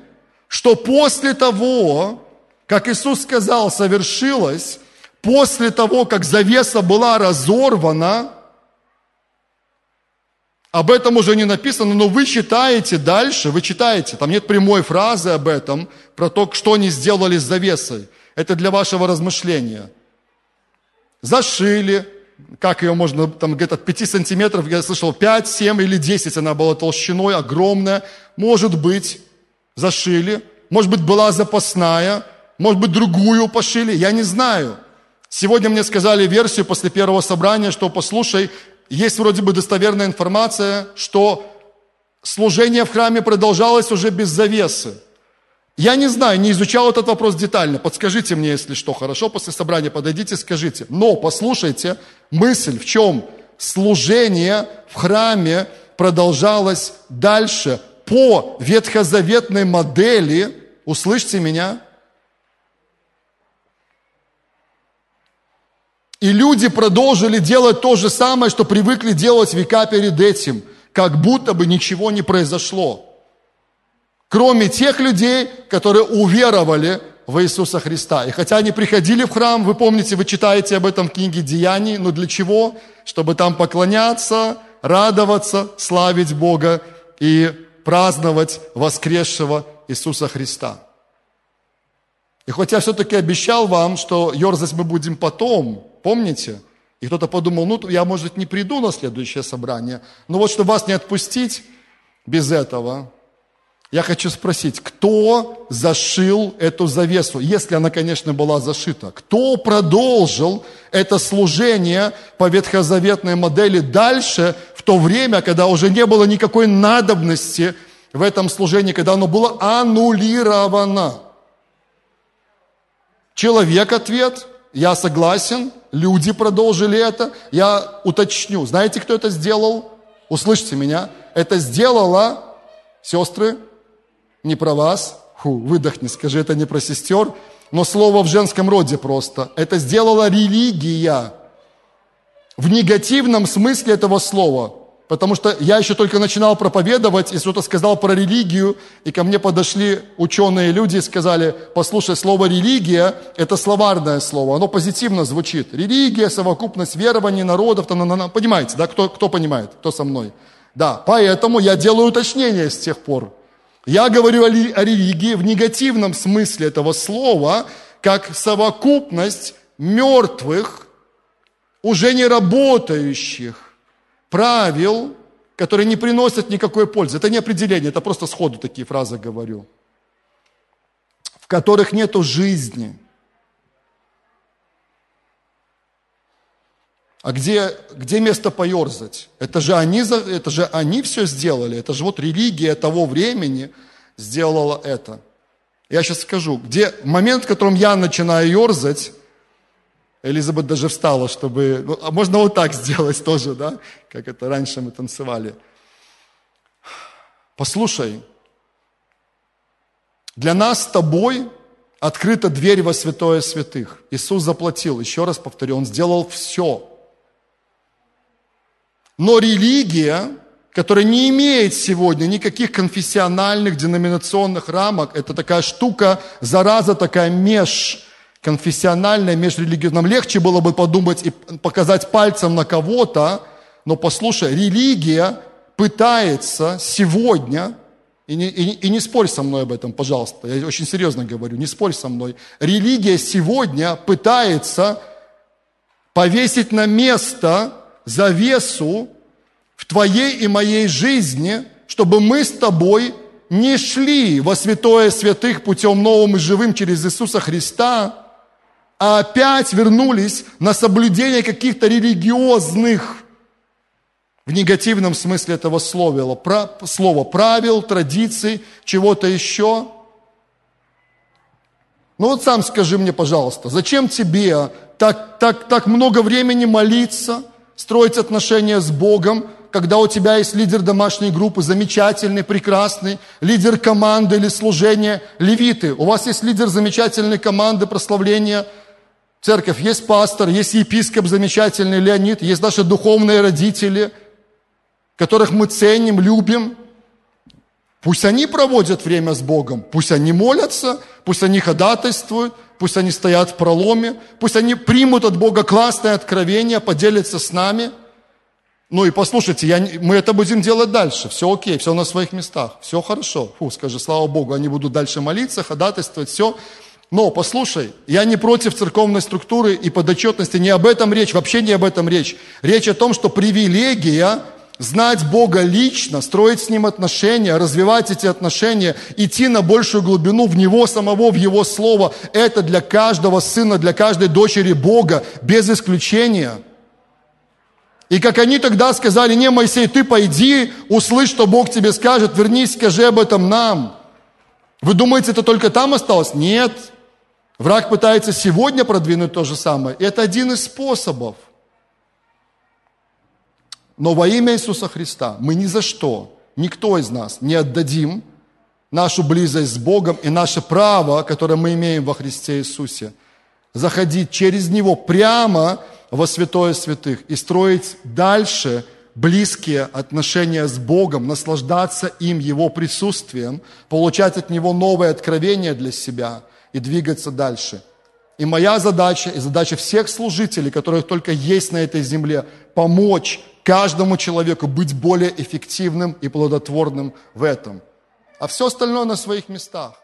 что после того, как Иисус сказал, совершилось, после того, как завеса была разорвана, об этом уже не написано, но вы читаете дальше, вы читаете, там нет прямой фразы об этом, про то, что они сделали с завесой. Это для вашего размышления. Зашили, как ее можно, там где-то 5 сантиметров, я слышал, 5, 7 или 10 она была толщиной, огромная. Может быть, зашили, может быть, была запасная, может быть, другую пошили, я не знаю. Сегодня мне сказали версию после первого собрания, что, послушай, есть вроде бы достоверная информация, что служение в храме продолжалось уже без завесы. Я не знаю, не изучал этот вопрос детально. Подскажите мне, если что, хорошо, после собрания подойдите, скажите. Но послушайте, мысль в чем? Служение в храме продолжалось дальше по ветхозаветной модели. Услышьте меня. И люди продолжили делать то же самое, что привыкли делать века перед этим, как будто бы ничего не произошло. Кроме тех людей, которые уверовали в Иисуса Христа. И хотя они приходили в храм, вы помните, вы читаете об этом в книге Деяний, но для чего? Чтобы там поклоняться, радоваться, славить Бога и праздновать воскресшего Иисуса Христа. И хоть я все-таки обещал вам, что ерзать мы будем потом, помните? И кто-то подумал, ну, я, может, не приду на следующее собрание. Но вот, чтобы вас не отпустить без этого, я хочу спросить, кто зашил эту завесу, если она, конечно, была зашита? Кто продолжил это служение по ветхозаветной модели дальше, в то время, когда уже не было никакой надобности в этом служении, когда оно было аннулировано? Человек ответ, я согласен, люди продолжили это, я уточню. Знаете, кто это сделал? Услышьте меня. Это сделала, сестры, не про вас, Фу, выдохни, скажи, это не про сестер, но слово в женском роде просто. Это сделала религия в негативном смысле этого слова. Потому что я еще только начинал проповедовать, и кто-то сказал про религию, и ко мне подошли ученые люди и сказали, послушай, слово «религия» – это словарное слово, оно позитивно звучит. Религия, совокупность верований народов, та -на -на -на. понимаете, да, кто, кто понимает, кто со мной? Да, поэтому я делаю уточнение с тех пор. Я говорю о религии в негативном смысле этого слова, как совокупность мертвых, уже не работающих правил, которые не приносят никакой пользы. Это не определение, это просто сходу такие фразы говорю. В которых нету жизни. А где, где место поерзать? Это же, они, это же они все сделали. Это же вот религия того времени сделала это. Я сейчас скажу, где момент, в котором я начинаю ерзать, Элизабет даже встала, чтобы... Ну, а можно вот так сделать тоже, да? Как это раньше мы танцевали. Послушай, для нас с тобой открыта дверь во святое святых. Иисус заплатил, еще раз повторю, Он сделал все – но религия, которая не имеет сегодня никаких конфессиональных, деноминационных рамок, это такая штука, зараза такая межконфессиональная, межрелигиозная. Нам легче было бы подумать и показать пальцем на кого-то, но послушай, религия пытается сегодня, и не, и, и не спорь со мной об этом, пожалуйста, я очень серьезно говорю, не спорь со мной. Религия сегодня пытается повесить на место завесу в твоей и моей жизни, чтобы мы с тобой не шли во святое святых путем новым и живым через Иисуса Христа, а опять вернулись на соблюдение каких-то религиозных, в негативном смысле этого слова, слова правил, традиций, чего-то еще. Ну вот сам скажи мне, пожалуйста, зачем тебе так, так, так много времени молиться – строить отношения с Богом, когда у тебя есть лидер домашней группы, замечательный, прекрасный, лидер команды или служения, левиты. У вас есть лидер замечательной команды прославления, церковь, есть пастор, есть епископ замечательный, Леонид, есть наши духовные родители, которых мы ценим, любим. Пусть они проводят время с Богом, пусть они молятся, пусть они ходатайствуют, пусть они стоят в проломе, пусть они примут от Бога классное откровение, поделятся с нами. Ну и послушайте, я, мы это будем делать дальше. Все окей, все на своих местах, все хорошо. Фу, скажи, слава Богу, они будут дальше молиться, ходатайствовать, все. Но послушай, я не против церковной структуры и подотчетности, не об этом речь, вообще не об этом речь. Речь о том, что привилегия знать Бога лично, строить с Ним отношения, развивать эти отношения, идти на большую глубину в Него самого, в Его Слово, это для каждого сына, для каждой дочери Бога, без исключения. И как они тогда сказали, не, Моисей, ты пойди, услышь, что Бог тебе скажет, вернись, скажи об этом нам. Вы думаете, это только там осталось? Нет. Враг пытается сегодня продвинуть то же самое. И это один из способов – но во имя Иисуса Христа мы ни за что, никто из нас не отдадим нашу близость с Богом и наше право, которое мы имеем во Христе Иисусе, заходить через Него прямо во святое святых и строить дальше близкие отношения с Богом, наслаждаться им, Его присутствием, получать от Него новые откровения для себя, и двигаться дальше. И моя задача, и задача всех служителей, которых только есть на этой земле, помочь каждому человеку быть более эффективным и плодотворным в этом. А все остальное на своих местах.